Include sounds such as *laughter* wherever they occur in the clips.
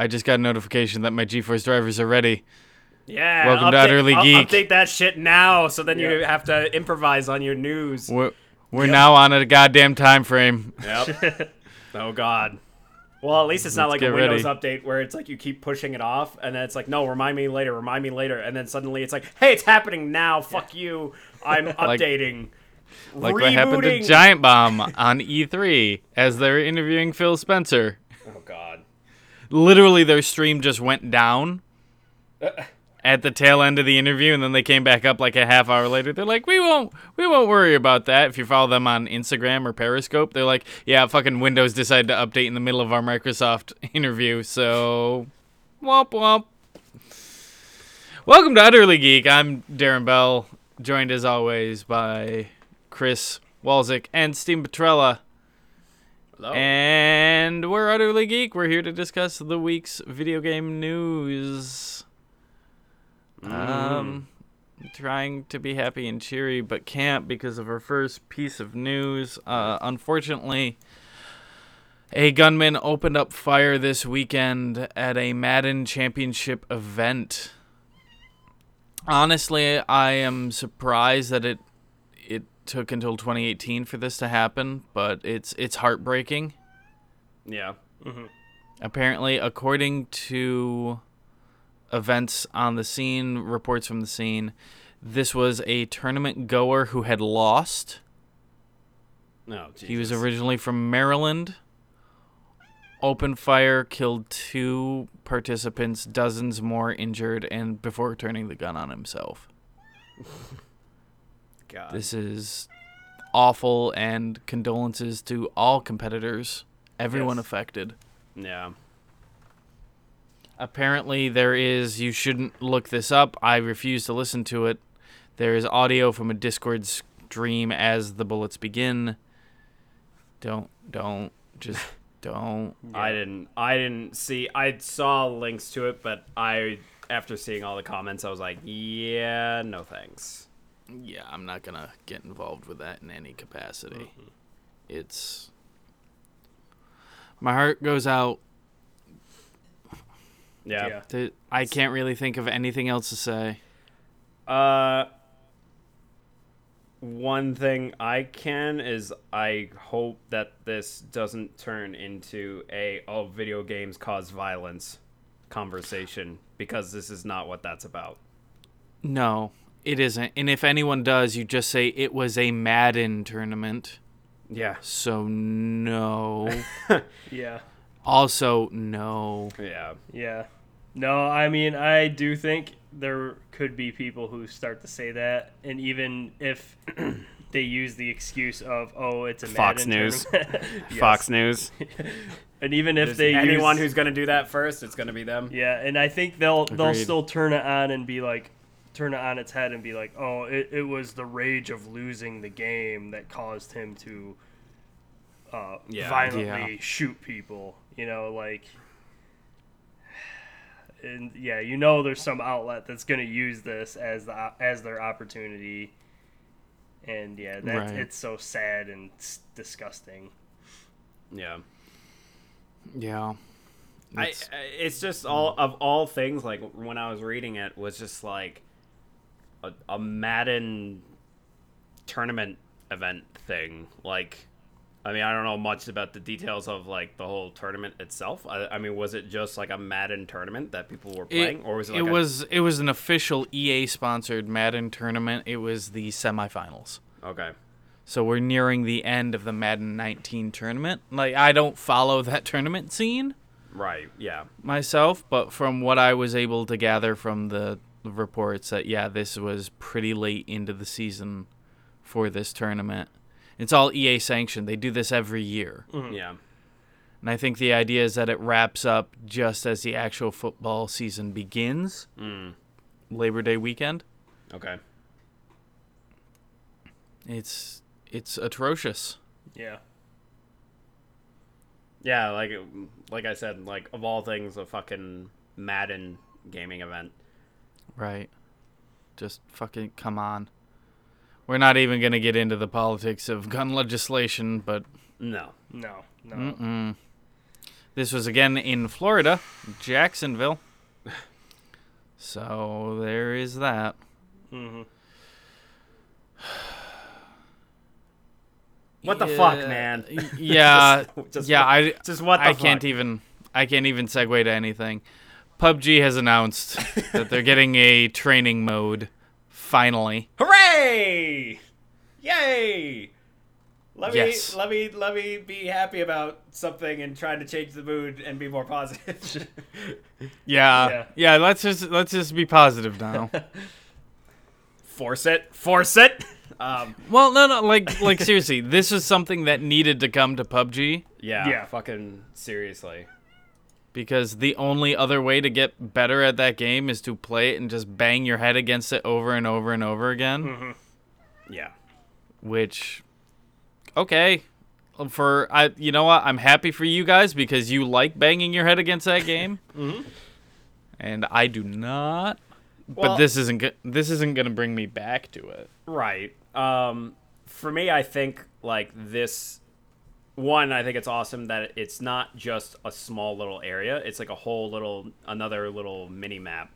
I just got a notification that my GeForce drivers are ready. Yeah. Welcome to update- Utterly I'll Geek. Update that shit now, so then you have to improvise on your news. We're, we're now on a goddamn time frame. Yep. *laughs* oh God. Well, at least it's not Let's like a Windows ready. update where it's like you keep pushing it off, and then it's like, no, remind me later, remind me later, and then suddenly it's like, hey, it's happening now. Fuck you. *laughs* I'm updating. Like what happened to Giant Bomb on E3 as they were interviewing Phil Spencer. Literally, their stream just went down uh, at the tail end of the interview, and then they came back up like a half hour later. They're like, "We won't, we won't worry about that." If you follow them on Instagram or Periscope, they're like, "Yeah, fucking Windows decided to update in the middle of our Microsoft *laughs* interview, so womp womp." Welcome to Utterly Geek. I'm Darren Bell, joined as always by Chris Walzik and Steve Petrella. Hello. And we're Utterly Geek. We're here to discuss the week's video game news. Um, trying to be happy and cheery, but can't because of our first piece of news. Uh, unfortunately, a gunman opened up fire this weekend at a Madden Championship event. Honestly, I am surprised that it took until 2018 for this to happen, but it's it's heartbreaking. yeah. Mm-hmm. Apparently, according to events on the scene, reports from the scene, this was a tournament goer who had lost. No. Jesus. He was originally from Maryland. Open fire killed two participants, dozens more injured, and before turning the gun on himself. *laughs* God. This is awful, and condolences to all competitors, everyone Yes. affected. Yeah. Apparently, there is. You shouldn't look this up. I refuse to listen to it. There is audio from a Discord stream as the bullets begin. Don't, don't, just *laughs* don't. I didn't. I didn't see. I saw links to it, but I, after seeing all the comments, I was like, yeah, no thanks. Yeah, I'm not gonna get involved with that in any capacity. It's. My heart goes out. Yeah. Yeah. To, I can't really think of anything else to say. Uh, one thing I can is I hope that this doesn't turn into a oh video games cause violence conversation because this is not what that's about. No, it isn't. And if anyone does, you just say it was a Madden tournament. Yeah. So no. *laughs* Yeah. also no. Yeah. Yeah. No, I mean, I do think there could be people who start to say that, and even if *clears throat* they use the excuse of, "Oh, it's a Fox Madden News. *laughs* Fox News. *laughs* and even if There's they anyone use, who's gonna do that first, it's gonna be them. yeah, and I think they'll they'll still turn it on and be like, turn it on its head and be like, "Oh, it, it was the rage of losing the game that caused him to." Uh, Yeah. violently Yeah. shoot people, you know, like *sighs* and yeah, you know, there's some outlet that's going to use this as the as their opportunity, and yeah, that Right. it's so sad and disgusting. Yeah. Yeah. I, It's- I- it's just all of all things like when I was reading it was just like a, a Madden tournament event thing. Like, I mean, I don't know much about the details of like the whole tournament itself. I, I mean, was it just like a Madden tournament that people were playing, or was it? Like it a- was it was an official EA sponsored Madden tournament. It was the semifinals. okay. So we're nearing the end of the Madden 19 tournament. Like I don't follow that tournament scene Right. Yeah. myself, but from what I was able to gather from the reports that yeah, this was pretty late into the season for this tournament. It's all EA sanctioned. They do this every year. Yeah. And I think the idea is that it wraps up just as the actual football season begins, Mm. Labor Day weekend. Okay. It's it's atrocious. Yeah, Yeah. Like, like I said, like of all things, a fucking Madden gaming event. Right. Just fucking come on. We're not even going to get into the politics of gun legislation, but No. no, no, mm-mm. This was again in Florida, Jacksonville. So there is that. Mm-hmm. What the fuck, man? Yeah, Just- *laughs* just yeah. what- I just what the I can't even I can't even segue to anything. PUBG has announced *laughs* that they're getting a training mode. Finally, Hooray! Yay! Let Yes. me let me let me be happy about something and trying to change the mood and be more positive. *laughs* yeah, Yeah. yeah. let's just let's just be positive now. *laughs* force it, force it. Um, well, no, no, like like seriously, this is something that needed to come to PUBG yeah, Yeah. fucking seriously. Because the only other way to get better at that game is to play it and just bang your head against it over and over and over again. Mm-hmm. Yeah, which okay for i you know what i'm happy for you guys because you like banging your head against that game *laughs* and i do not Well- but this isn't this isn't gonna bring me back to it right. Um, for me, I think like this. One, I think it's awesome that it's not just a small little area. It's like a whole little another little mini map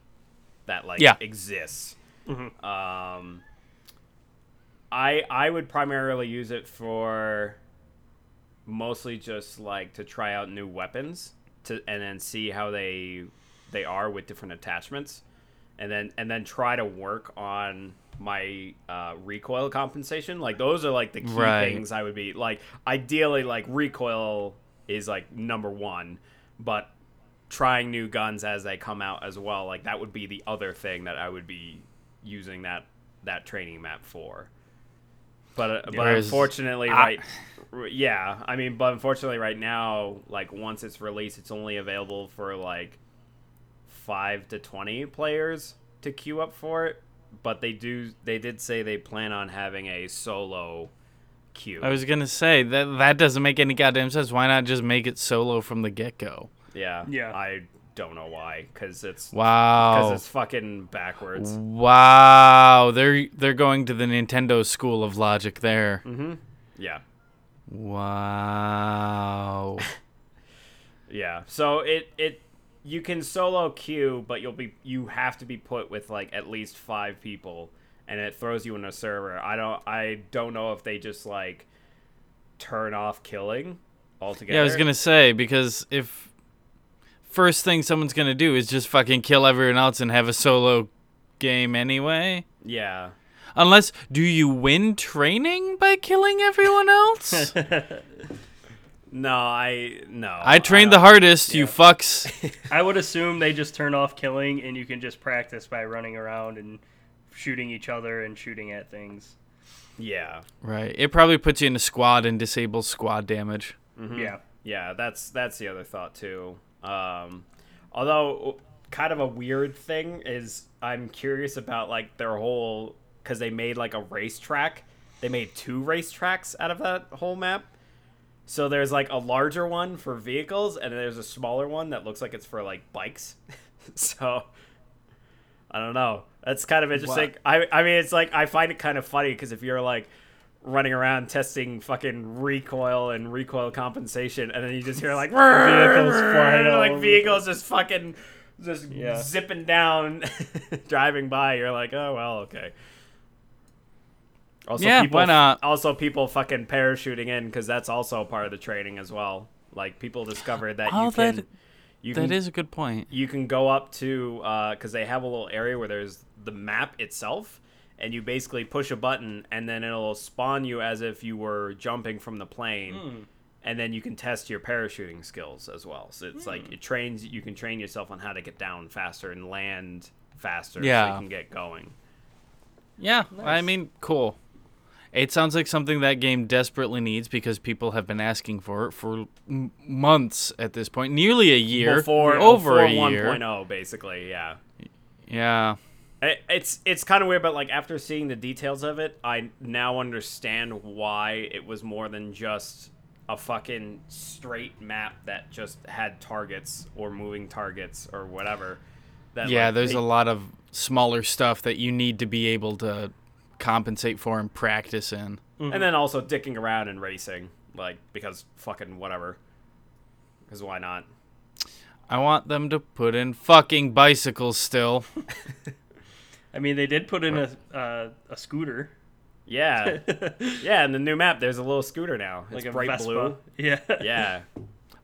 that like Yeah. exists. Um, I I would primarily use it for mostly just like to try out new weapons to and then see how they they are with different attachments and then and then try to work on my uh, recoil compensation. Like those are like the key Right. things i would be like ideally like recoil is like number one but trying new guns as they come out as well like that would be the other thing that i would be using that that training map for. But uh, but unfortunately I- right yeah i mean but unfortunately right now like once it's released it's only available for like 5 to 20 players to queue up for it but they do they did say they plan on having a solo queue. I was gonna say that that doesn't make any goddamn sense. Why not just make it solo from the get-go? Yeah Yeah. i don't know why cuz it's wow. because it's fucking backwards. Wow. They're they're going to the nintendo school of logic there. Mm-hmm. Yeah. Wow. *laughs* Yeah. So it it you can solo queue, but you'll be you have to be put with like at least five people, and it throws you in a server. I don't I don't know if they just like turn off killing altogether. Yeah, I was gonna say because if first thing someone's gonna do is just fucking kill everyone else and have a solo game anyway. Yeah. Unless, do you win training by killing everyone else? *laughs* *laughs* No, I no. I trained the don't- hardest, you fucks. *laughs* I would assume they just turn off killing and you can just practice by running around and shooting each other and shooting at things. Yeah. right. It probably puts you in a squad and disables squad damage. Mm-hmm. Yeah. Yeah, that's that's the other thought too. Um, although kind of a weird thing is I'm curious about like their whole because they made like a racetrack. They made two racetracks out of that whole map. So there's like a larger one for vehicles, and there's a smaller one that looks like it's for like bikes. *laughs* so I don't know. That's kind of interesting. I I mean, it's like I find it kind of funny because if you're like running around testing fucking recoil and recoil compensation, and then you just hear like *laughs* Vehicles flying like vehicles just fucking just Yeah. zipping down, *laughs* driving by. You're like, oh well, okay. Also, Yeah, people, why not? Also, people fucking parachuting in because that's also part of the training as well. Like people discovered that Oh, you can, that- you That can is a good point. you can go up to uh, because they have a little area where there's the map itself and you basically push a button and then it'll spawn you as if you were jumping from the plane hmm. and then you can test your parachuting skills as well so it's like hmm. it trains you can train yourself on how to get down faster and land faster yeah. so you can get going Yeah, I mean, cool. It sounds like something that game desperately needs because people have been asking for it for m- months at this point, nearly a year, before over before a year. 1.0 basically yeah Yeah, It- It's it's kind of weird, but like after seeing the details of it, I now understand why it was more than just a fucking straight map that just had targets or moving targets or whatever. That, yeah. like, There's they- a lot of smaller stuff that you need to be able to compensate for and practice in. and then also dicking around and racing, like because fucking whatever. Because why not? I want them to put in fucking bicycles still. *laughs* I mean, they did put in a uh, a scooter, Yeah, *laughs* yeah. In the new map, there's a little scooter now. It's like a bright Vespa. blue. *laughs* Yeah, Yeah.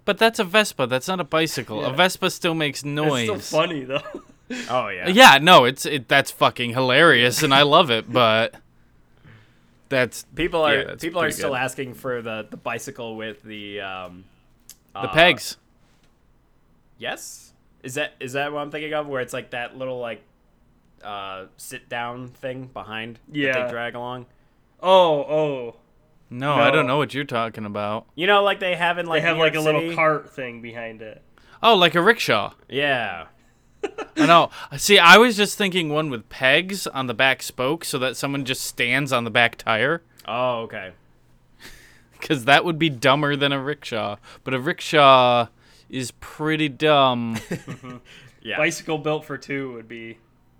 But that's a Vespa. That's not a bicycle. A Vespa still makes noise. It's still funny though. Oh yeah. Yeah, no, it's it. That's fucking hilarious, and I love it. But that's People are Yeah, that's people are still good. asking for the the bicycle with the um. the uh, pegs. Yes. Is that is that what I'm thinking of? Where it's like that little like uh sit down thing behind that Yeah. they drag along. Oh, oh, No, I don't know what you're talking about. You know, like they have in like they have New like a York little cart thing behind it. Oh, like a rickshaw. Yeah. I know. See, I was just thinking one with pegs on the back spoke, so that someone just stands on the back tire. Oh okay. *laughs* Because that would be dumber than a rickshaw. But a rickshaw is pretty dumb. *laughs* Yeah. Bicycle built for two would be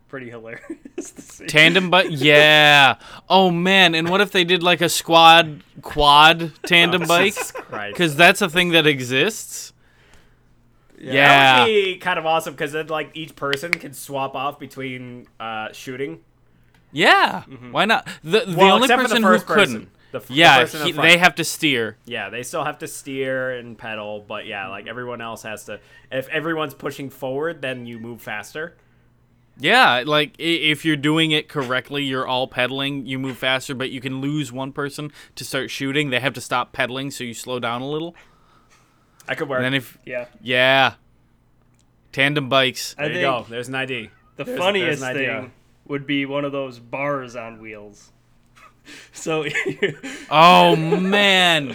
pretty hilarious to see. tandem, *laughs* but yeah. Oh man, and what if they did like a squad quad tandem oh, bike? Because that's a thing that exists. That Yeah. would be kind of awesome because then like each person can swap off between uh, shooting. Yeah. Why not? The the Mm-hmm. Well, only person the first who person. couldn't. The, f- the Yeah, in he, they have to steer. Yeah, they still have to steer and pedal, but yeah, like everyone else has to. If everyone's pushing forward, then you move faster. Yeah, like if you're doing it correctly, you're all pedaling, you move faster, but you can lose one person to start shooting. They have to stop pedaling, so you slow down a little. I could work. And then if Yeah. yeah, tandem bikes. I there you go. There's an ID. the There's- funniest there's an thing would be one of those bars on wheels. *laughs* so *laughs* Oh man,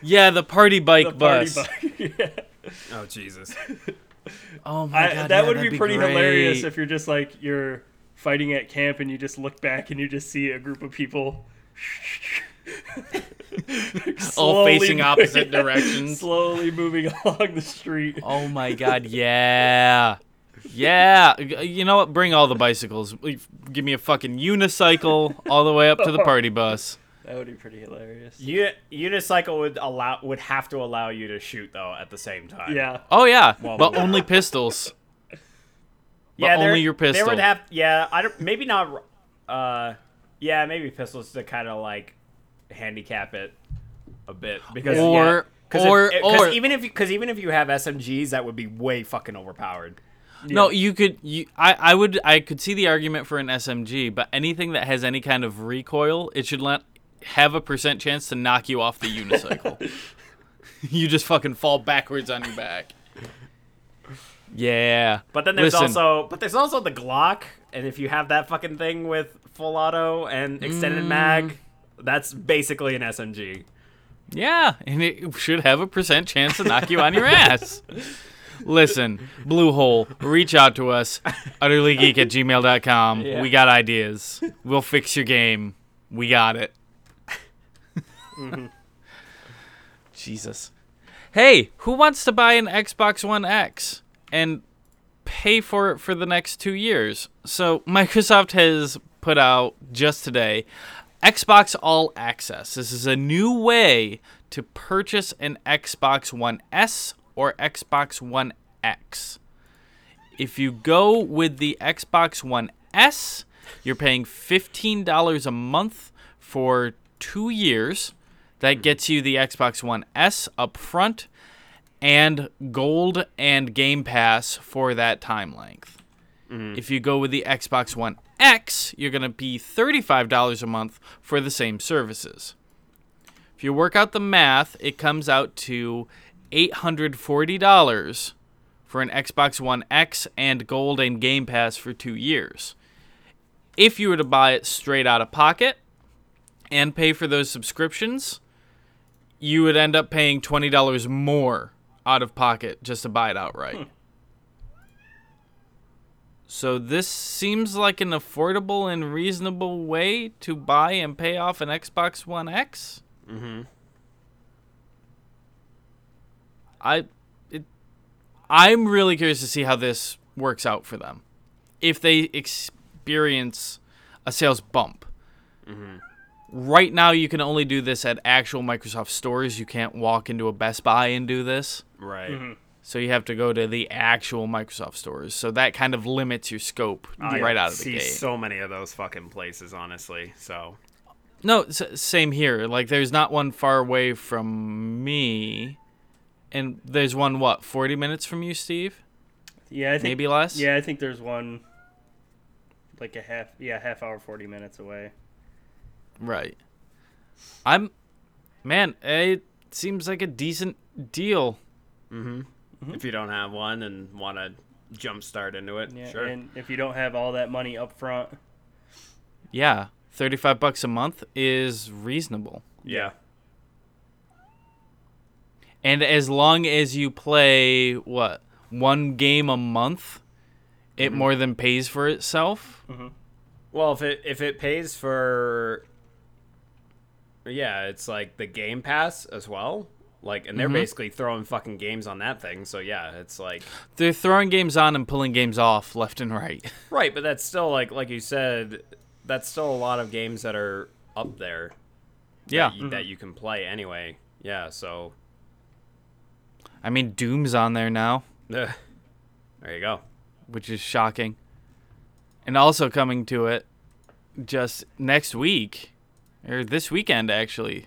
yeah, the party bike the party bus. bike. *laughs* yeah. Oh Jesus. Oh my I, god, that yeah, would that'd be pretty great. hilarious if you're just like you're fighting at camp and you just look back and you just see a group of people All facing moving- *laughs* opposite directions. slowly moving *laughs* along the street. Oh my god, yeah. Yeah, you know what? Bring all the bicycles. Give me a fucking unicycle all the way up to the party bus. That would be pretty hilarious. U- unicycle would allow would have to allow you to shoot though at the same time. Yeah. Oh yeah, Well, *laughs* but yeah. only pistols. yeah. only your your They would have. Yeah. I don't. Maybe not. Uh, yeah. Maybe pistols to kind of like handicap it a bit because Or- yeah, cause or- if, cause or- even if because even if you have SMGs, that would be way fucking overpowered. No, you could. You, I, I would. I could see the argument for an SMG, but anything that has any kind of recoil, it should let have a percent chance to knock you off the unicycle. *laughs* you just fucking fall backwards on your back. Yeah. But then there's Listen, also but there's also the Glock, and if you have that fucking thing with full auto and Mm. extended mag, that's basically an SMG. Yeah, and it should have a percent chance to knock you on your ass. Listen, Bluehole, reach out to us, utterlygeek at gmail.com. Yeah. We got ideas. We'll fix your game. We got it. Mm-hmm. Jesus. Hey, who wants to buy an Xbox One X and pay for it for the next two years? So, Microsoft has put out just today Xbox All Access. This is a new way to purchase an Xbox One S or Xbox One X. If you go with the Xbox One S, you're paying $15 a month for two years. That gets you the Xbox One S up front and gold and Game Pass for that time length. Mm-hmm. If you go with the Xbox One X, you're going to be $35 a month for the same services. If you work out the math, it comes out to $840 for an Xbox One X and Gold and Game Pass for two years. If you were to buy it straight out of pocket and pay for those subscriptions, you would end up paying $20 more out of pocket just to buy it outright. So this seems like an affordable and reasonable way to buy and pay off an Xbox One X. Mm-hmm. I it, I'm really curious to see how this works out for them. If they experience a sales bump. right now you can only do this at actual Microsoft stores. You can't walk into a Best Buy and do this. Right. So you have to go to the actual Microsoft stores. So that kind of limits your scope right out of the see gate. so many of those fucking places, honestly. So No, s- same here. Like, there's not one far away from me, and there's one what, 40 minutes from you, Steve? Yeah, I think Maybe less. Yeah, I think there's one like a half yeah, half hour 40 minutes away. Right. I'm, man. It seems like a decent deal. Mm-hmm. Mm-hmm. if you don't have one and want to jumpstart into it, Yeah, sure. and if you don't have all that money up front, Yeah, 35 bucks a month is reasonable. yeah. And as long as you play what one game a month, it mm-hmm. more than pays for itself. Mm-hmm. Well, if it if it pays for yeah, it's like the Game Pass as well. Like and they're mm-hmm. basically throwing fucking games on that thing. So yeah, it's like They're throwing games on and pulling games off left and right. *laughs* Right, but that's still like like you said, that's still a lot of games that are up there Yeah, that you, mm-hmm. that you can play anyway. Yeah, so I mean Doom's on there now, *laughs* there you go. which is shocking. And also coming to it just next week or this weekend actually.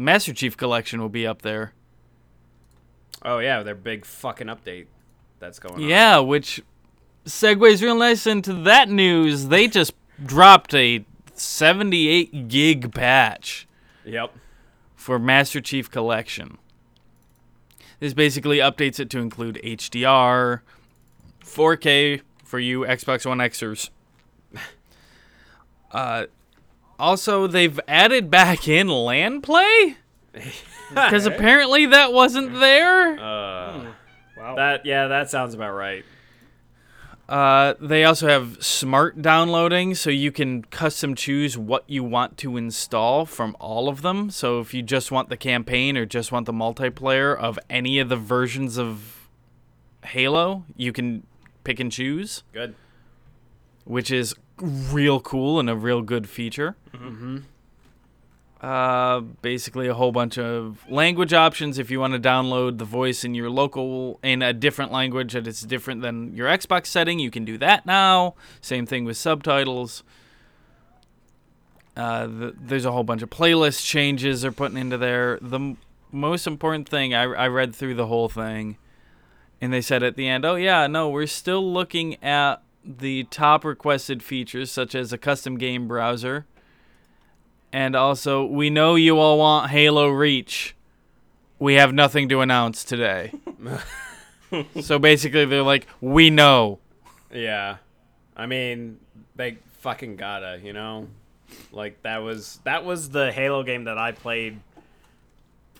Master Chief Collection will be up there. Oh yeah, their big fucking update that's going on. Yeah, which segues real nice into that news. They just dropped a 78 gig patch Yep. for Master Chief Collection. This basically updates it to include HDR, 4K for you Xbox One Xers. *laughs* Uh, also, they've added back in LAN play because apparently that wasn't there. Uh, wow. that yeah, that sounds about right. Uh, they also have smart downloading, so you can custom choose what you want to install from all of them. So if you just want the campaign or just want the multiplayer of any of the versions of Halo, you can pick and choose, Good. which is real cool and a real good feature. Mm-hmm. Uh, basically a whole bunch of language options if you want to download the voice in your local in a different language that is different than your Xbox setting. You can do that now. Same thing with subtitles. Uh, th there's a whole bunch of playlist changes they're putting into there. The m- most important thing I, I read through the whole thing, and they said at the end, "Oh yeah, no, we're still looking at the top requested features such as a custom game browser." And also, we know you all want Halo Reach. We have nothing to announce today. *laughs* so basically, they're like, we know. Yeah. I mean, they fucking gotta, you know? Like that was that was the Halo game that I played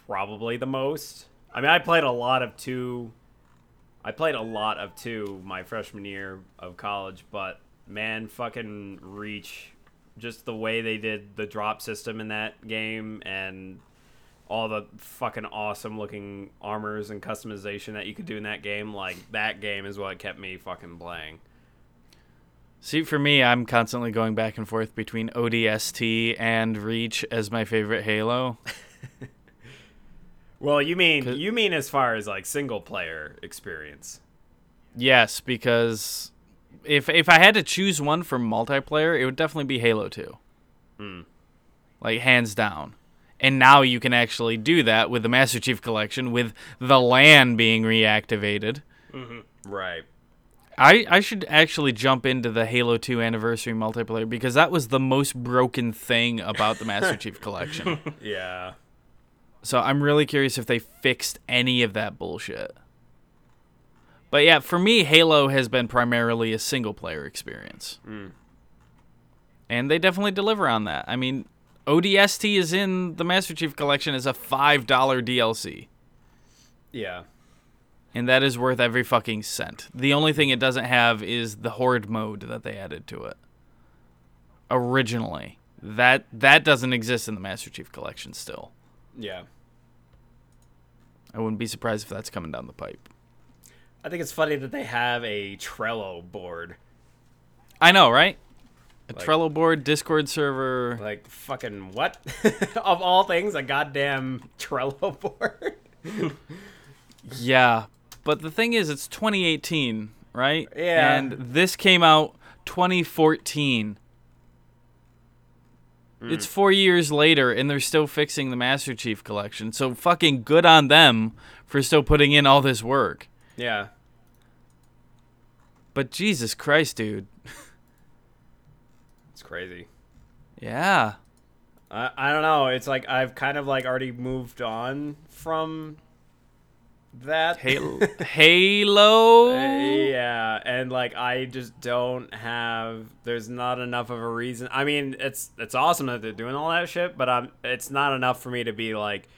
probably the most. I mean, I played a lot of 2 I played a lot of 2 my freshman year of college, but man, fucking Reach just the way they did the drop system in that game and all the fucking awesome looking armors and customization that you could do in that game, like that game is what kept me fucking playing. See, for me, I'm constantly going back and forth between ODST and Reach as my favorite Halo. *laughs* Well, you mean you mean as far as like single player experience? Yes, because if if I had to choose one for multiplayer, it would definitely be Halo 2. Hmm. Like hands down. And now you can actually do that with the Master Chief collection with the LAN being reactivated. Mm-hmm. Right. I, I should actually jump into the Halo 2 anniversary multiplayer because that was the most broken thing about the Master Chief *laughs* collection. Yeah. So I'm really curious if they fixed any of that bullshit. But yeah, for me, Halo has been primarily a single player experience. Hmm. And they definitely deliver on that. I mean, ODST is in the Master Chief collection as a $5 DLC. Yeah. And that is worth every fucking cent. The only thing it doesn't have is the horde mode that they added to it. Originally. That that doesn't exist in the Master Chief collection still. Yeah. I wouldn't be surprised if that's coming down the pipe. I think it's funny that they have a Trello board. I know, right? A Like- Trello board, Discord server. Like fucking what? *laughs* of all things, a goddamn Trello *laughs* board. Yeah, but the thing is, it's 2018, right? Yeah. And this came out 2014. Hmm. It's four years later, and they're still fixing the Master Chief Collection. So fucking good on them for still putting in all this work. Yeah. But Jesus Christ, dude. It's crazy. Yeah. I I don't know. It's like I've kind of like already moved on from that. Halo. *laughs* Halo. Uh, yeah, and like I just don't have. There's not enough of a reason. I mean, it's it's awesome that they're doing all that shit, but I'm. it's not enough for me to be like,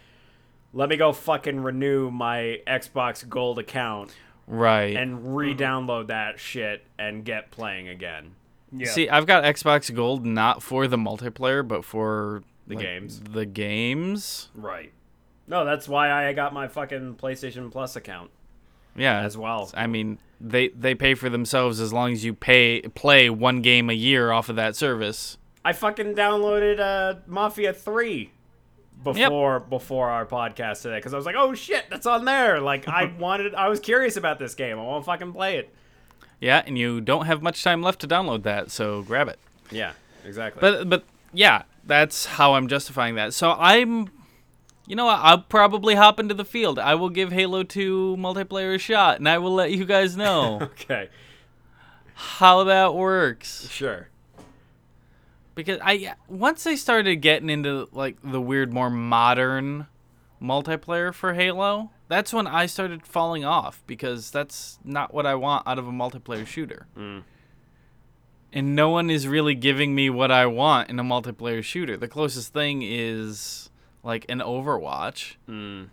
let me go fucking renew my Xbox Gold account Right. and re-download that shit and get playing again. Yeah. See, I've got Xbox Gold not for the multiplayer, but for The like, games. The games. Right. No, that's why I got my fucking PlayStation Plus account Yeah. as well. I mean, they they pay for themselves as long as you pay play one game a year off of that service. I fucking downloaded uh, Mafia Three before before our podcast today because I was like, oh shit, that's on there. Like I *laughs* wanted, I was curious about this game. I want to fucking play it. Yeah, and you don't have much time left to download that, so grab it. Yeah, exactly. But but yeah, that's how I'm justifying that. So I'm you know? I'll probably hop into the field. I will give Halo 2 multiplayer a shot, and I will let you guys know *laughs* okay, how that works. sure. Because I once they started getting into like the weird, more modern multiplayer for Halo, that's when I started falling off because that's not what I want out of a multiplayer shooter. Mm. And no one is really giving me what I want in a multiplayer shooter. The closest thing is like an Overwatch, Mm.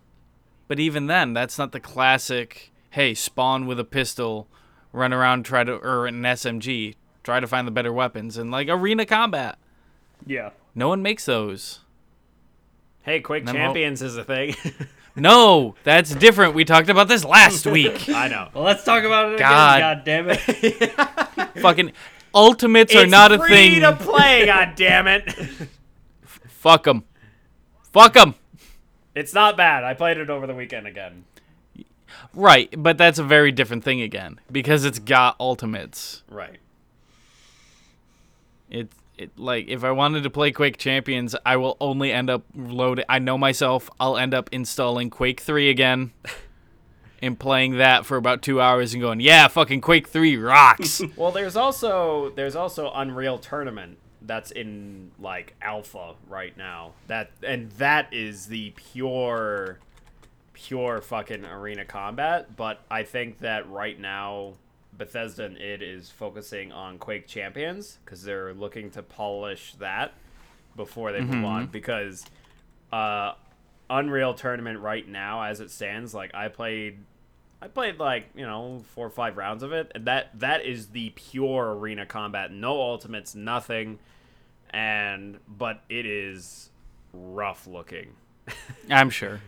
but even then, that's not the classic. Hey, spawn with a pistol, run around, try to or an SMG, try to find the better weapons, and like arena combat. yeah. No one makes those. Hey, Quake I'm Champions is a thing. *laughs* No, that's different. We talked about this last week. *laughs* I know. Well, let's talk about it God. again. God damn it. *laughs* Fucking ultimates are not a free thing. to play. God damn it! Fuck them. Fuck them. It's not bad. I played it over the weekend again. Right, but that's a very different thing again because it's got ultimates. Right. It it like if I wanted to play Quake Champions, I will only end up loading. I know myself. I'll end up installing Quake Three again. *laughs* And playing that for about two hours and going, yeah, fucking Quake 3 rocks. *laughs* Well, there's also there's also Unreal Tournament that's in like alpha right now. That and that is the pure pure fucking arena combat, but I think that right now Bethesda and id is focusing on Quake Champions cuz they're looking to polish that before they move on because uh Unreal Tournament right now as it stands, like I played I played like, you know, four or five rounds of it, and that that is the pure arena combat. No ultimates, nothing. And but it is rough looking. *laughs* I'm sure.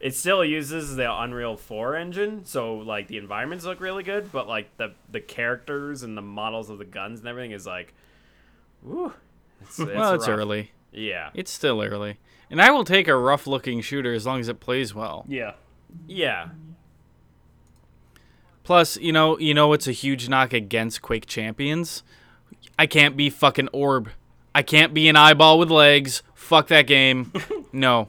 It still uses the Unreal 4 engine, so like the environments look really good, but like the the characters and the models of the guns and everything is like woo. It's, it's well, it's rough. early. Yeah. It's still early. And I will take a rough looking shooter as long as it plays well. Yeah. Yeah. Plus, you know, you know what's a huge knock against Quake Champions? I can't be fucking Orbb. I can't be an eyeball with legs. Fuck that game. *laughs* no.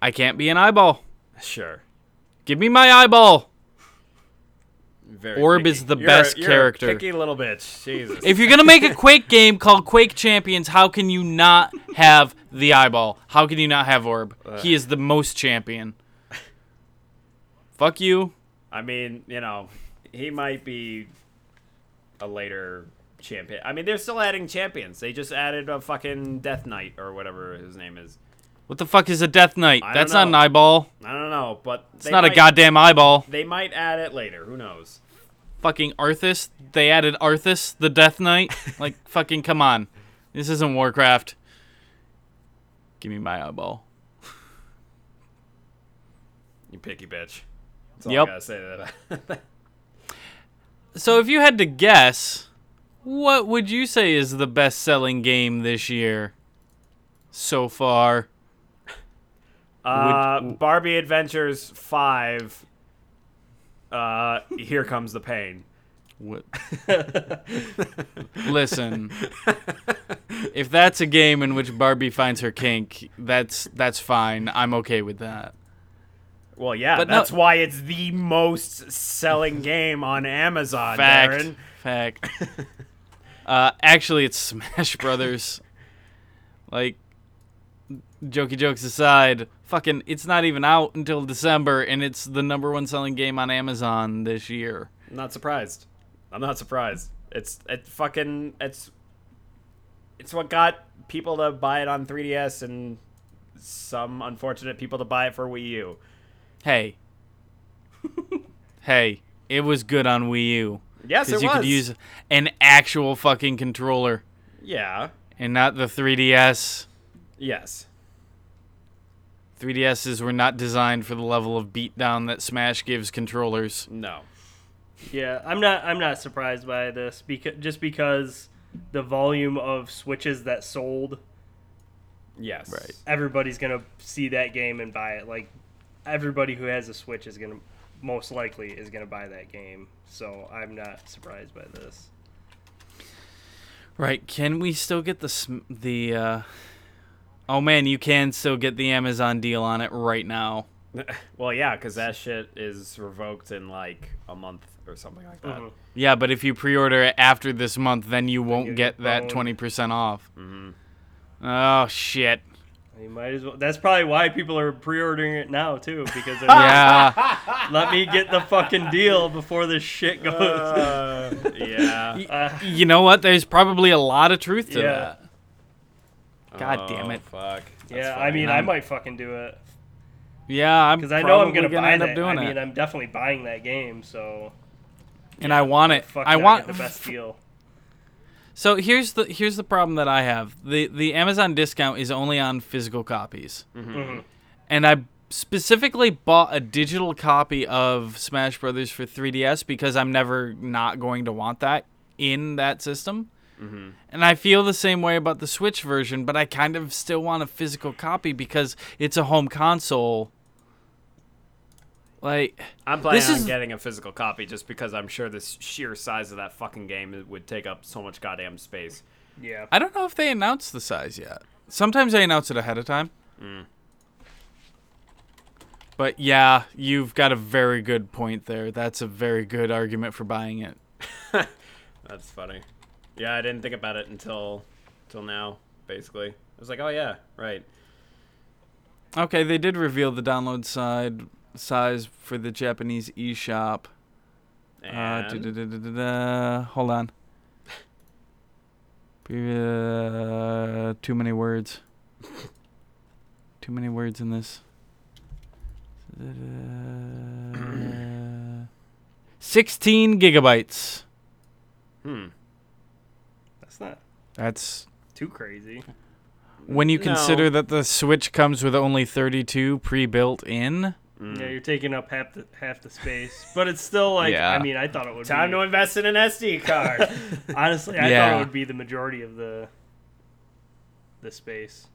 I can't be an eyeball. Sure. Give me my eyeball. Very Orbb picky. is the You're best a character. picky little bitch. Jesus. If you're gonna make a Quake game called Quake Champions, how can you not have the eyeball? How can you not have Orbb? Uh. He is the most champion. Fuck you. I mean, you know, he might be a later champion. I mean, they're still adding champions. They just added a fucking Death Knight or whatever his name is. What the fuck is a Death Knight? I That's not an eyeball. I don't know, but It's they not a goddamn eyeball. They might add it later. Who knows? fucking Arthas. They added Arthas, the Death Knight. *laughs* like, fucking come on. This isn't Warcraft. Give me my eyeball. *laughs* You picky bitch. That's all Yep. I gotta say to that. *laughs* So if you had to guess, what would you say is the best selling game this year so far? Uh, Barbie Adventures Five. Uh, here comes the pain. What? *laughs* Listen, if that's a game in which Barbie finds her kink, that's that's fine. I'm okay with that. Well, yeah, But no- that's why it's the most selling game on Amazon, *laughs* Fact. Darren. Fact. *laughs* uh, actually, it's Smash Brothers. Like, jokey jokes aside, fucking, it's not even out until December, and it's the number one selling game on Amazon this year. I'm not surprised. I'm not surprised. It's it fucking it's it's what got people to buy it on 3DS and some unfortunate people to buy it for Wii U. Hey, *laughs* hey, it was good on Wii U Yes, it was. because you was. could use an actual fucking controller yeah. and not the 3DS. Yes. 3DSs were not designed for the level of beatdown that Smash gives controllers. No. Yeah, I'm not. I'm not surprised by this because just because the volume of switches that sold, Yes. Right. everybody's gonna see that game and buy it. Like everybody who has a Switch is gonna most likely is gonna buy that game. So I'm not surprised by this. Right? Can we still get the sm- the? uh Oh man, you can still get the Amazon deal on it right now. *laughs* Well, yeah, because that shit is revoked in like a month or something like that. Mhm. Yeah, but if you pre-order it after this month, then you won't you get get that twenty percent off. Oh shit! You might as well. That's probably why people are pre-ordering it now too, because *laughs* they're Yeah, *laughs* let me get the fucking deal before this shit goes. Uh, yeah. Uh, you know what? There's probably a lot of truth to Yeah. that. God damn Oh, it. Fuck. That's yeah, I mean, I'm- I might fucking do it Yeah, I'm because I know I'm probably gonna, buy end that. up doing I it, mean, I'm definitely buying that game, so and I want it. fuck I not want get the best *laughs* deal. So here's the here's the problem that I have. The the Amazon discount is only on physical copies. Mhm. And I specifically bought a digital copy of Smash Brothers for 3DS because I'm never not going to want that in that system. Mm-hmm. And I feel the same way about the Switch version, but I kind of still want a physical copy because it's a home console. Like I'm planning This on is- getting a physical copy just because I'm sure the sheer size of that fucking game would take up so much goddamn space. Yeah, I don't know if they announced the size yet. Sometimes they announce it ahead of time. Mm. But yeah, you've got a very good point there. That's a very good argument for buying it. *laughs* That's funny. Yeah, I didn't think about it until until now. Basically, I was like, oh yeah, right. Okay, they did reveal the download side size for the Japanese eShop. Uh, hold on. *laughs* Uh, too many words. *laughs* too many words in this. Uh, *clears throat* 16 gigabytes. hmm. That's too crazy. when you No. consider that the Switch comes with only 32 pre-built in. Mm. Yeah, you're taking up half the half the space, but it's still like. Yeah. I mean, I thought it would Time be. to invest in an SD card. *laughs* honestly, I thought it would be the majority of the the space.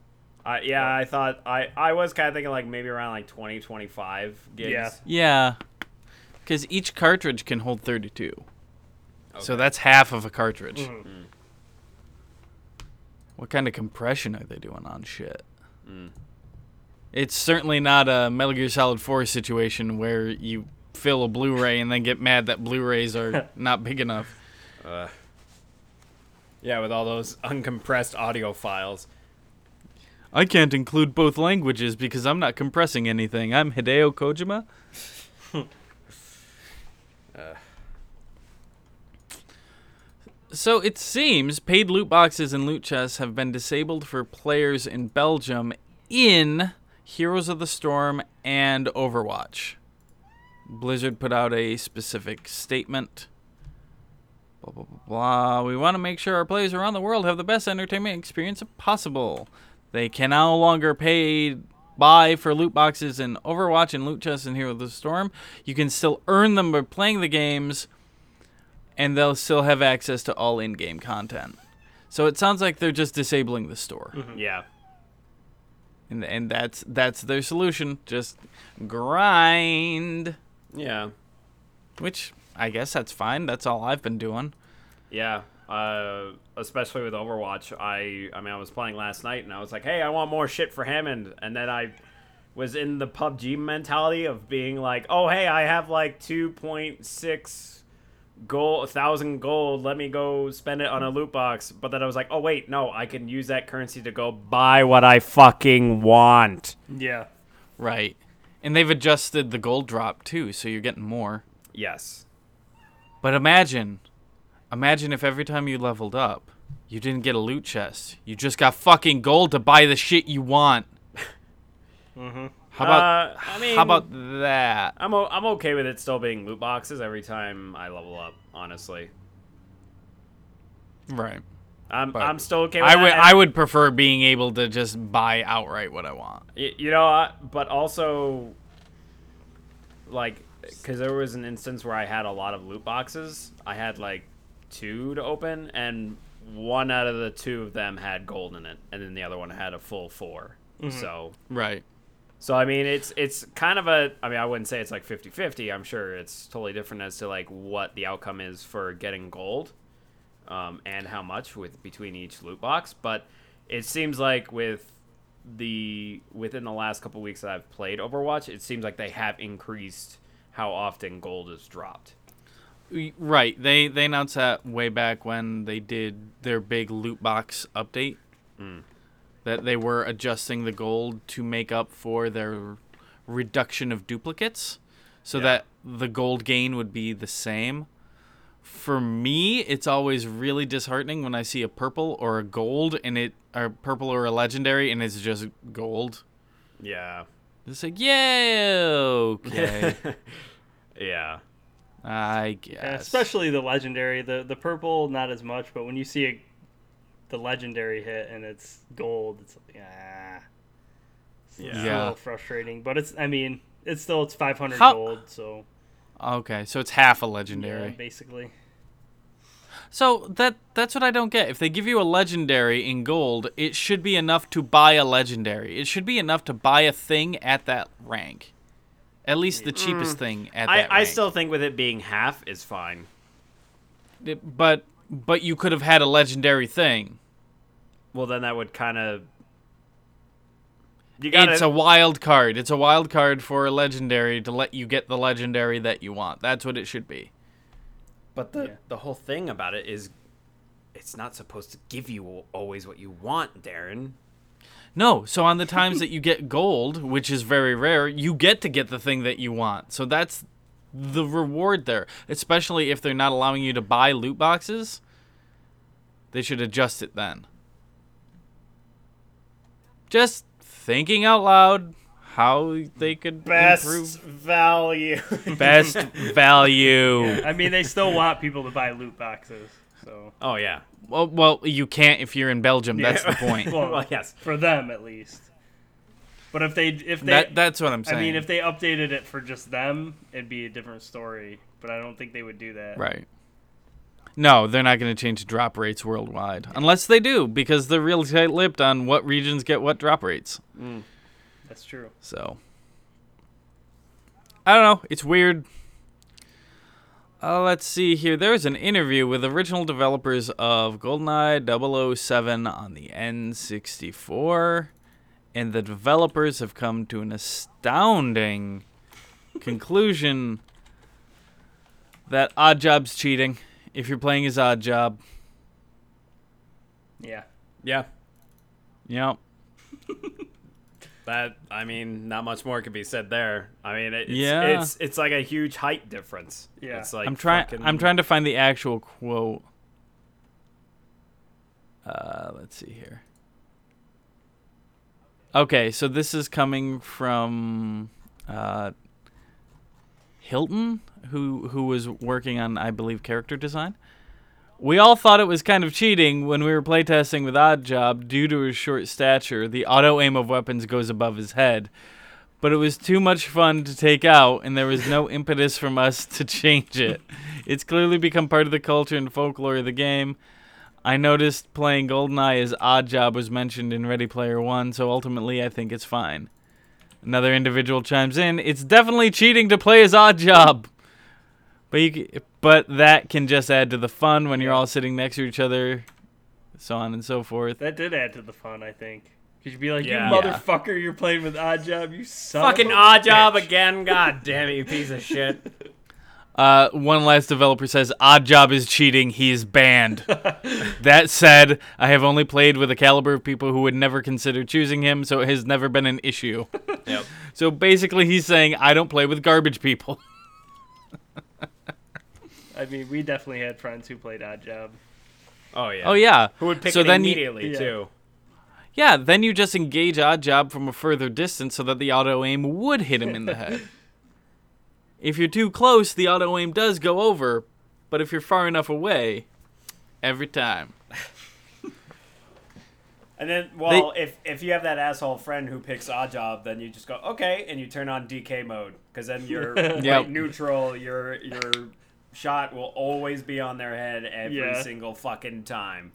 uh, yeah, I thought I I was kind of thinking like maybe around like 20, 25 gigs. Yeah. Yeah. Because each cartridge can hold 32. So that's half of a cartridge. Mhm. What kind of compression are they doing on shit? Mm. It's certainly not a Metal Gear Solid 4 situation where you fill a Blu-ray and then get mad that Blu-rays are *laughs* not big enough. Uh, yeah, with all those uncompressed audio files. I can't include both languages because I'm not compressing anything. I'm Hideo Kojima. *laughs* So it seems paid loot boxes and loot chests have been disabled for players in Belgium in Heroes of the Storm and Overwatch. Blizzard put out a specific statement. Blah, blah, blah, blah. We want to make sure our players around the world have the best entertainment experience possible. They can no longer pay buy for loot boxes in Overwatch and loot chests in Hero of the Storm. You can still earn them by playing the games, and they'll still have access to all in-game content. So it sounds like they're just disabling the store, Yeah. and and that's that's their solution. Just grind, Yeah. which I guess that's fine. That's all I've been doing. Yeah. Uh, especially with Overwatch, I I mean I was playing last night and I was like, hey, I want more shit for Hammond, and then I was in the PUBG mentality of being like, oh hey, I have like two point six gold, a thousand gold. Let me go spend it on a loot box. But then I was like, oh wait, no, I can use that currency to go buy what I fucking want. Yeah. Right, and they've adjusted the gold drop too, so you're getting more. Yes. But imagine, imagine if every time you leveled up, you didn't get a loot chest. You just got fucking gold to buy the shit you want. *laughs* Mm-hmm. How about Uh, I mean, how about that? I'm o- I'm okay with it still being loot boxes every time I level up. Honestly, Right. I'm But I'm still okay. with I would I would prefer being able to just buy outright what I want. Y- You know, I, but also, like, because there was an instance where I had a lot of loot boxes. I had like two to open, and one out of the two of them had gold in it, and then the other one had a full 4 So, Right. So I mean, it's it's kind of a. I mean, I wouldn't say it's like 50-50. I'm sure it's totally different as to like what the outcome is for getting gold, um, and how much with between each loot box. But it seems like with the within the last couple weeks that I've played Overwatch, it seems like they have increased how often gold is dropped. Right. They they announced that way back when they did their big loot box update. That they were adjusting the gold to make up for their reduction of duplicates so Yeah. that the gold gain would be the same. For me, it's always really disheartening when I see a purple or a gold and it or purple or a legendary and it's just gold. Yeah. It's like, yeah, okay. *laughs* yeah. I guess. Yeah, especially the legendary. The the purple not as much, but when you see a, the legendary hit and it's gold, it's like ah, it's Yeah. a little frustrating. But it's I mean it's still it's 500 How- gold, so Okay, so it's half a yeah, legendary. basically. So that that's what I don't get. If they give you a legendary in gold, it should be enough to buy a legendary. It should be enough to buy a thing at that rank. At least the cheapest thing at Mm. I, that I rank. I still think with it being half is fine. It- but but you could have had a legendary thing. Well, then that would kind of. You got It's a wild card. It's a wild card for a legendary to let you get the legendary that you want. That's what it should be. But the Yeah. the whole thing about it is, it's not supposed to give you always what you want, Darren. No, so on the times that you get gold, which is very rare, you get to get the thing that you want. So that's the reward there. Especially if they're not allowing you to buy loot boxes, they should adjust it then. Just thinking out loud how they could best improve value. *laughs* best value. I mean they still want people to buy loot boxes, so oh yeah. Well, well, you can't if you're in Belgium. That's the *laughs* point. Well, well, yes. for them at least. But if they if they that that's what I'm saying. I mean if they updated it for just them, it'd be a different story. But I don't think they would do that. Right. No, they're not going to change drop rates worldwide. Unless they do, because they're really tight lipped on what regions get what drop rates. That's true. So. I don't know. It's weird. Uh, let's see here. There's an interview with original developers of GoldenEye 007 on the N64. And the developers have come to an astounding conclusion that Odd Job's cheating if you're playing as Odd Job. Yeah. Yeah. Yep. *laughs* That I mean, not much more could be said there. I mean, it's, Yeah. it's it's like a huge height difference. Yeah. It's like I'm trying. fucking- I'm trying to find the actual quote. Uh, let's see here. Okay, so this is coming from uh, Hilton, who who was working on, I believe, character design. We all thought it was kind of cheating when we were playtesting with Oddjob due to his short stature. The auto aim of weapons goes above his head, but it was too much fun to take out, and there was no *laughs* impetus from us to change it. It's clearly become part of the culture and folklore of the game. I noticed playing GoldenEye as Odd Job was mentioned in Ready Player One, so ultimately I think it's fine. Another individual chimes in, "It's definitely cheating to play as Odd Job." But you, but that can just add to the fun when you're all sitting next to each other, so on and so forth. That did add to the fun, I think. Cause you'd be like, Yeah. you motherfucker, you're playing with Odd Job, you son Fucking of a odd job again. God damn it, you piece of shit. *laughs* Uh, one last developer says Odd Job is cheating. He is banned. *laughs* that said, I have only played with a caliber of people who would never consider choosing him, so it has never been an issue. *laughs* Yep. so basically, he's saying I don't play with garbage people. *laughs* I mean, we definitely had friends who played Odd Job. Oh yeah. Oh yeah. Who would pick so it then you- immediately Yeah. too? yeah, then you just engage Odd Job from a further distance so that the auto aim would hit him in the head. If you're too close, the auto aim does go over, but if you're far enough away, every time. *laughs* And then, well, if if you have that asshole friend who picks odd job, then you just go okay, and you turn on DK mode because then you're *laughs* Yep. right neutral. Your your shot will always be on their head every Yeah. single fucking time.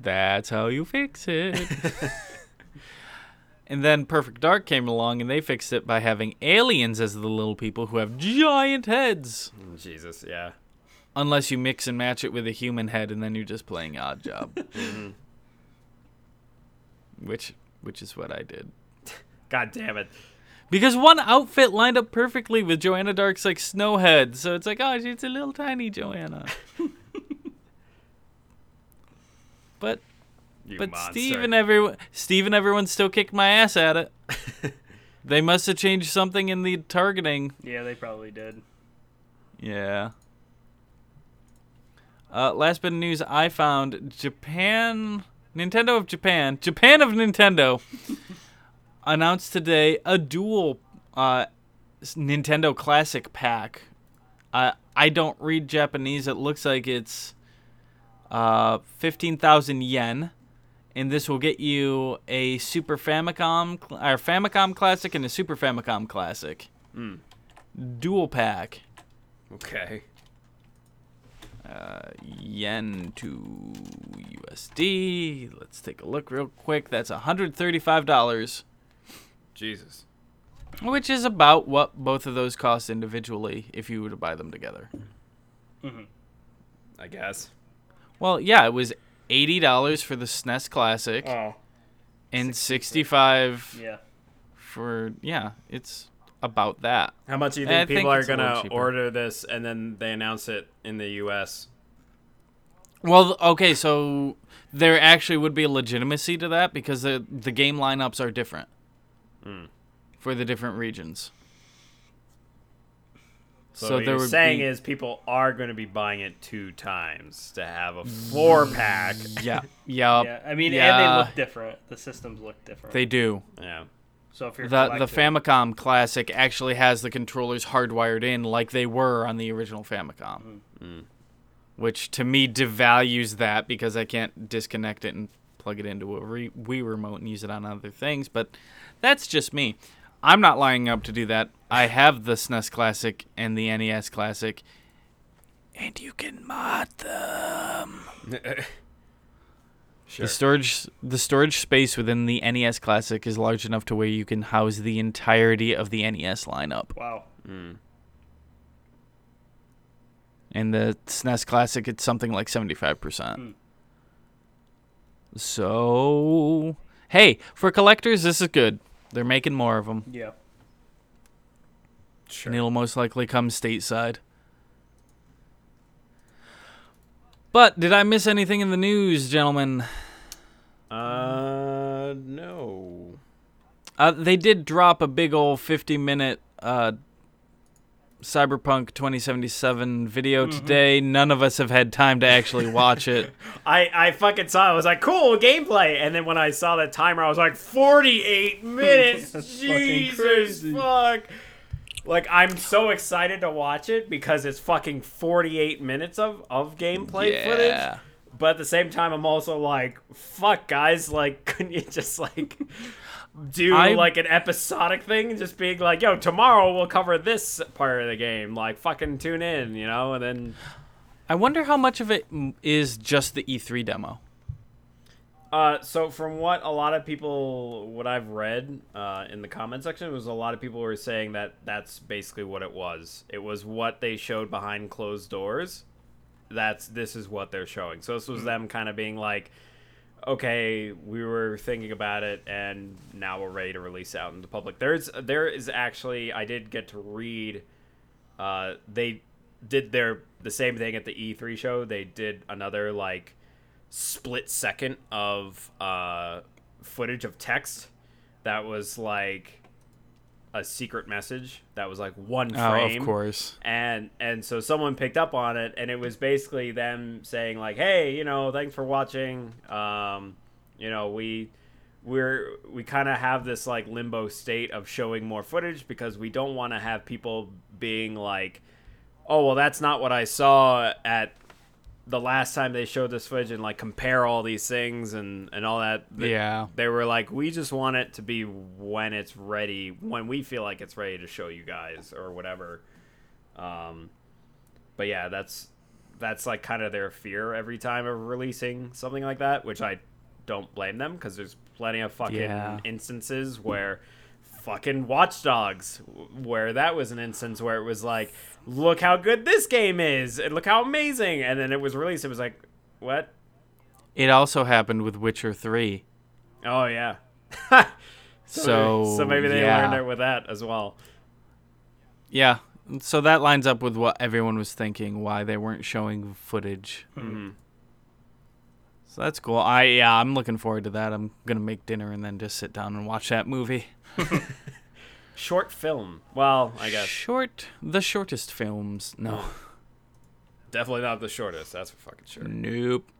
That's how you fix it. *laughs* and then Perfect Dark came along and they fixed it by having aliens as the little people who have giant heads. Mm, Jesus, yeah. Unless you mix and match it with a human head and then you're just playing odd job. *laughs* Mm-hmm. Which which is what I did. *laughs* God damn it. Because one outfit lined up perfectly with Joanna Dark's like snow head, so it's like, oh, it's a little tiny Joanna. *laughs* but You But monster. Steve and everyone, Steve and everyone still kicked my ass at it. *laughs* they must have changed something in the targeting. Yeah, they probably did. Yeah. Uh, last bit of news I found: Japan, Nintendo of Japan, Japan of Nintendo, *laughs* announced today a dual uh, Nintendo Classic pack. Uh, I don't read Japanese. It looks like it's uh, fifteen thousand yen, and this will get you a Super Famicom or Famicom Classic and a Super Famicom Classic. Dual pack. Okay. Uh, yen to USD. Let's take a look real quick. That's $135, Jesus. which is about what both of those cost individually if you were to buy them together. I guess. Well, yeah, it was $80 for the SNES Classic Oh, and 65 yeah. for yeah, it's about that. How much do you I think think people are it's a little gonna order this and then they announce it in the U.S.? Well, okay, so there actually would be a legitimacy to that because the the game lineups are different hmm. for the different regions. So, So what you're saying be- is people are going to be buying it two times to have a four mm, pack. Yeah, *laughs* yeah, Yeah, I mean, and they look different. The systems look different. They do. Yeah. so if you're The the Famicom Classic actually has the controllers hardwired in like they were on the original Famicom, mm. Mm. which to me devalues that because I can't disconnect it and plug it into a re- Wii remote and use it on other things. But that's just me. I'm not lining up to do that. I have the SNES Classic and the NES Classic, and you can mod them. *laughs* Sure. The storage the storage space within the NES Classic is large enough to where you can house the entirety of the NES lineup. Wow. And the SNES Classic it's something like 75%. Hmm. So, hey, for collectors this is good. They're making more of them. Yeah. Sure. And it'll most likely come stateside. But did I miss anything in the news, gentlemen? Uh, no. Uh, they did drop a big old 50 minute uh, Cyberpunk 2077 video mm-hmm. today. None of us have had time to actually watch it. *laughs* I, I fucking saw it. I was like, cool gameplay. And then when I saw that timer, I was like, 48 *laughs* minutes. Jesus fuck. Like, I'm so excited to watch it because it's fucking 48 minutes of, of gameplay Yeah. footage. But at the same time, I'm also like, fuck, guys. Like, *laughs* couldn't you just, like, do, I- like, an episodic thing? Just being like, yo, tomorrow we'll cover this part of the game. Like, fucking tune in, you know? And then. I wonder how much of it is just the E3 demo. Uh, so from what a lot of people, what I've read uh, in the comment section, was a lot of people were saying that that's basically what it was. It was what they showed behind closed doors. That's this is what they're showing. So this was them kind of being like, okay, we were thinking about it, and now we're ready to release out in the public. There's there is actually I did get to read. Uh, they did their the same thing at the E3 show. They did another like split second of uh, footage of text that was like a secret message that was like one frame Oh, of course. and and so someone picked up on it and it was basically them saying like hey you know thanks for watching um you know we we're we kind of have this like limbo state of showing more footage because we don't want to have people being like oh well that's not what i saw at the last time they showed this footage and like compare all these things and and all that They- Yeah. they were like we just want it to be when it's ready when we feel like it's ready to show you guys or whatever um but yeah that's that's like kind of their fear every time of releasing something like that which i don't blame them because there's plenty of fucking Yeah. instances where fucking Watch Dogs, where that was an instance where it was like, look how good this game is, and look how amazing, and then it was released. It was like, what? It also happened with Witcher 3. Oh yeah. *laughs* So, so maybe they yeah. learned it with that as well. Yeah. So that lines up with what everyone was thinking, why they weren't showing footage. Mm-hmm. So that's cool. I yeah, I'm looking forward to that. I'm gonna make dinner and then just sit down and watch that movie. *laughs* Short film. Well, I guess Short, the shortest films. No, *sighs* definitely not the shortest. That's for fucking sure. nope.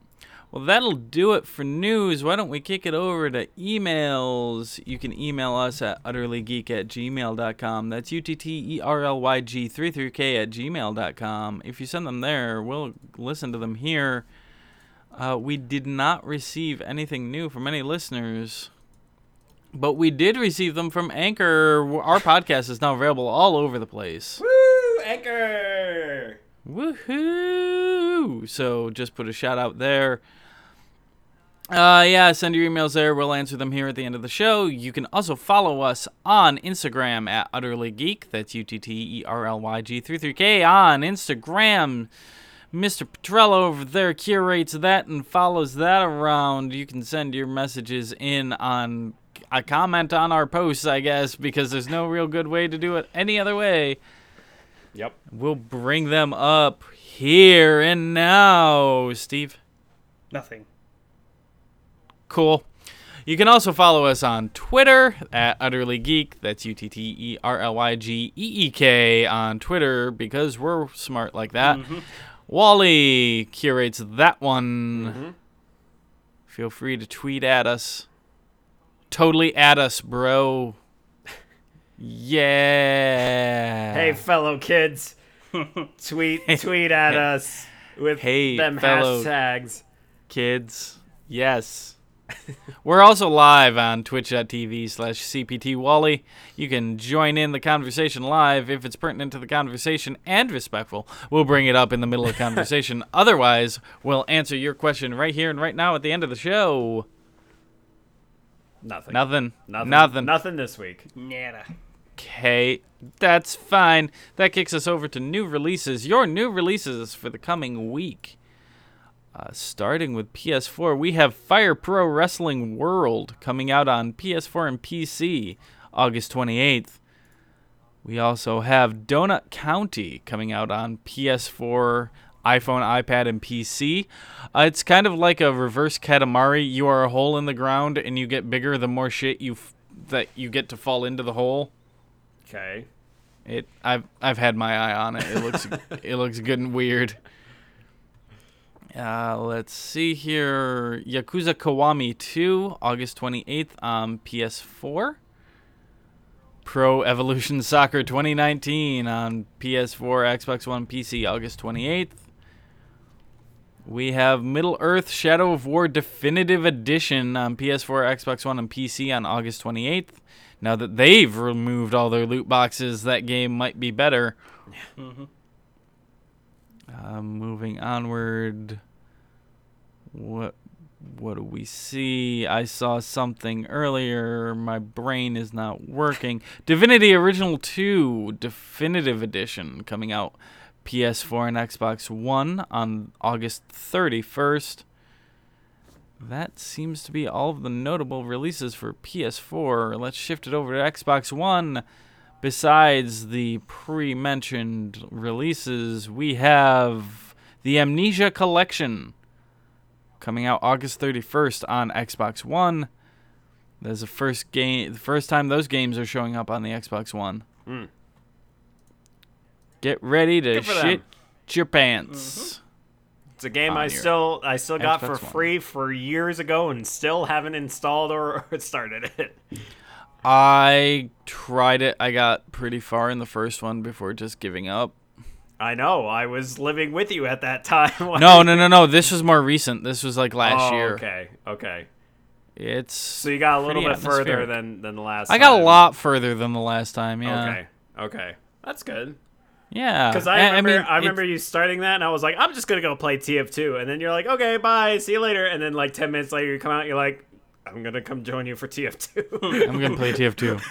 Well, that'll do it for news. Why don't we kick it over to emails? You can email us at utterlygeek at gmail.com. That's U T T E R L Y G 33K at gmail.com. If you send them there, we'll listen to them here. Uh, we did not receive anything new from any listeners, but we did receive them from Anchor. Our podcast is now available all over the place. Woo! Anchor. Woohoo! So just put a shout out there. Uh, yeah, send your emails there. We'll answer them here at the end of the show. You can also follow us on Instagram at Utterly Geek. That's U T T E R L Y G 33K on Instagram. Mr. Petrello over there curates that and follows that around. You can send your messages in on a comment on our posts, I guess, because there's no real good way to do it any other way. Yep. We'll bring them up here and now, Steve. Nothing. Cool. You can also follow us on Twitter at Utterly Geek. That's U T T E R L Y G E E K on Twitter because we're smart like that. Mm-hmm. Wally curates that one. Mm-hmm. Feel free to tweet at us. Totally at us, bro. *laughs* Yeah. Hey, fellow kids, *laughs* tweet tweet at us with Hey, them fellow- hashtags. kids. Yes. We're also live on twitch.tv slash CPT Wally. You can join in the conversation live if it's pertinent to the conversation and respectful. We'll bring it up in the middle of the conversation. *laughs* Otherwise, we'll answer your question right here and right now at the end of the show. Nothing. Nothing. Nothing. Nothing. Nothing this week. Nada. Okay, that's fine. That kicks us over to new releases. Your new releases for the coming week. Uh, starting with PS4, we have Fire Pro Wrestling World coming out on PS4 and PC August 28th. We also have Donut County coming out on PS4, iPhone, iPad, and PC. Uh, it's kind of like a reverse Katamari. You are a hole in the ground, and you get bigger the more shit you f- that you get to fall into the hole. Okay. It I've I've had my eye on it. It looks *laughs* it looks good and weird. Uh, let's see here. Yakuza Kiwami 2, August 28th on PS4. Pro Evolution *laughs* Soccer 2019 on PS4, Xbox One, PC, August 28th. We have Middle Earth Shadow of War Definitive Edition on PS4, Xbox One, and PC on August 28th. Now that they've removed all their loot boxes, that game might be better. Uh, moving onward. What what do we see? I saw something earlier. My brain is not working. Divinity Original 2 Definitive Edition coming out PS4 and Xbox One on August 31st. That seems to be all of the notable releases for PS4. Let's shift it over to Xbox One. Besides the pre mentioned releases, we have the Amnesia Collection coming out August 31st on Xbox One. There's the first game, the first time those games are showing up on the Xbox One. Mm. Get ready to for them. shit your pants. Mm-hmm. It's a game I still I still got for Xbox One. free for years ago and still haven't installed *laughs* or started it. I tried it. I got pretty far in the first one before just giving up. I know. I was living with you at that *laughs* time. *laughs* No, no, no, no. This was more recent. This was like last Oh, year. Okay. Okay. It's So you got a little bit further than than the last. Time. I got a lot further than the last time. Yeah. Okay. Okay. That's good. Yeah. Because I remember, I, mean, it's- remember you starting that, and I was like, I'm just gonna go play TF2, and then you're like, okay, bye, see you later, and then like ten minutes later, you come out, you're like, I'm gonna come join you for TF2. *laughs* I'm gonna play TF2.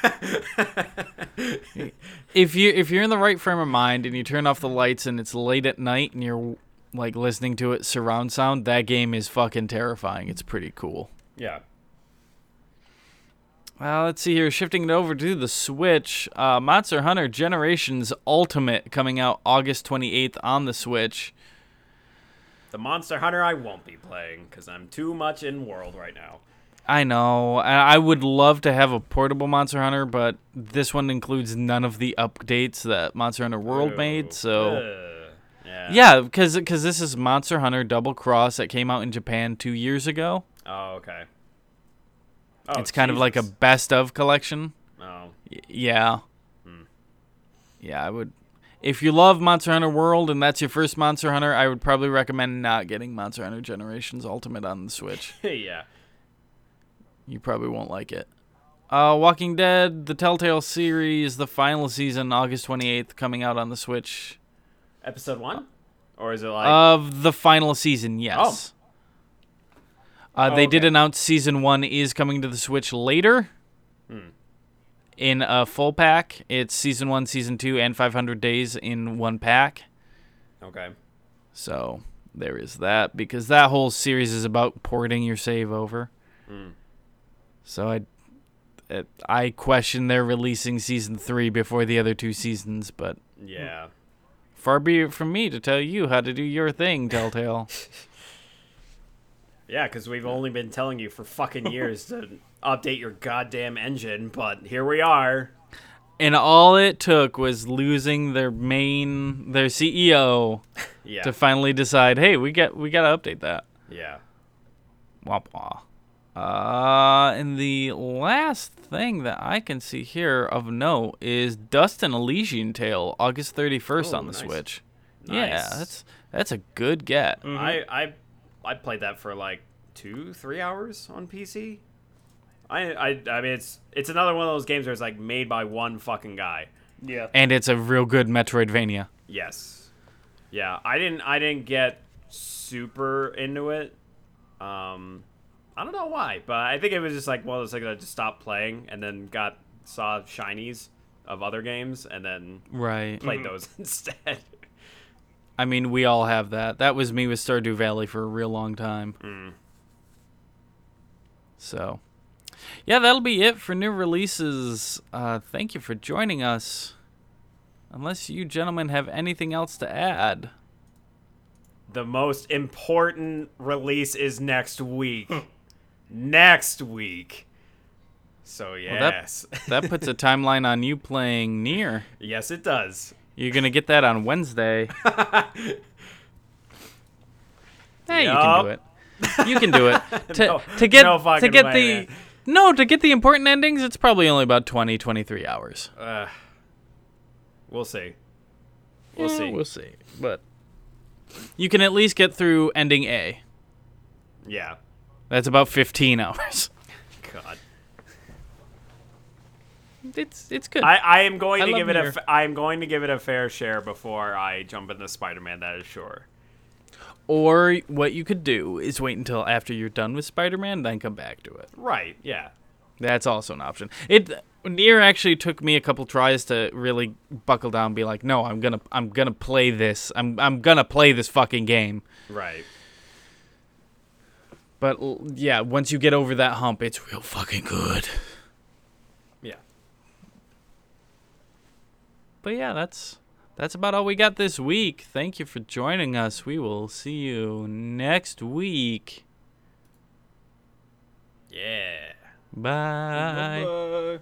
*laughs* if you if you're in the right frame of mind and you turn off the lights and it's late at night and you're like listening to it surround sound, that game is fucking terrifying. It's pretty cool. yeah. Uh, let's see here. Shifting it over to the Switch, uh, Monster Hunter Generations Ultimate coming out August 28th on the Switch. The Monster Hunter I won't be playing because I'm too much in World right now. I know. I would love to have a portable Monster Hunter, but this one includes none of the updates that Monster Hunter World made. So yeah. yeah, because this is Monster Hunter Double Cross that came out in Japan two years ago. Oh, okay. Oh, it's kind of like a best of collection. Oh. Y- yeah. Hmm. Yeah, I would. If you love Monster Hunter World and that's your first Monster Hunter, I would probably recommend not getting Monster Hunter Generations Ultimate on the Switch. *laughs* yeah. You probably won't like it. Uh, Walking Dead, the Telltale series, the final season, August 28th, coming out on the Switch. Episode one, or is it like? Of the final season, yes. Uh, Oh, they did announce season one is coming to the Switch later. Hmm. In a full pack, it's season one, season two, and 500 days in one pack. okay. So there is that because that whole series is about porting your save over. Mm. So I, it, I question their releasing season three before the other two seasons, but Yeah. far be it from me to tell you how to do your thing, *laughs* Telltale. Yeah, because we've only been telling you for fucking *laughs* years to update your goddamn engine, but here we are. and all it took was losing their main, their CEO, *laughs* Yeah. to finally decide, hey, we got we got to update that. yeah. Womp wah. Uh, and the last thing that I can see here of note is Dust and Elysian Tail, August 31st Oh, on the nice. Switch. Yeah, that's that's a good get. I I I played that for like two, three hours on PC. I I I mean it's it's another one of those games where it's like made by one fucking guy. Yeah. And it's a real good Metroidvania. Yes. Yeah, I didn't I didn't get super into it. Um I don't know why, but I think it was just like one of those things I just stopped playing and then got saw shinies of other games and then Right. played those *laughs* instead. I mean, we all have that. That was me with Stardew Valley for a real long time. Mm. So, yeah, that'll be it for new releases. Uh, thank you for joining us. Unless you gentlemen have anything else to add. The most important release is next week. next week. So that- yes. That puts a *laughs* timeline on you playing Nier. yes it does. You're gonna get that on Wednesday. *laughs* Hey, you can do it. You can do it. *laughs* To, No- to get no to get the man. no to get the important endings, it's probably only about 20, 23 hours. Uh, we'll see. We'll Yeah, see. We'll see. But you can at least get through ending A. Yeah. That's about 15 hours. God. It's it's good. I, I am going I to give it a Nier. f- I am going to give it a fair share before I jump into Spider-Man. That is sure. or what you could do is wait until after you're done with Spider-Man, then come back to it. Right? Yeah. That's also an option. It Nier actually took me a couple tries to really buckle down, and be like, no, I'm gonna I'm gonna play this. I'm I'm gonna play this fucking game. Right. But yeah, once you get over that hump, it's real fucking good. Yeah. But yeah, that's that's about all we got this week. Thank you for joining us. We will see you next week. Yeah. Bye. Bye.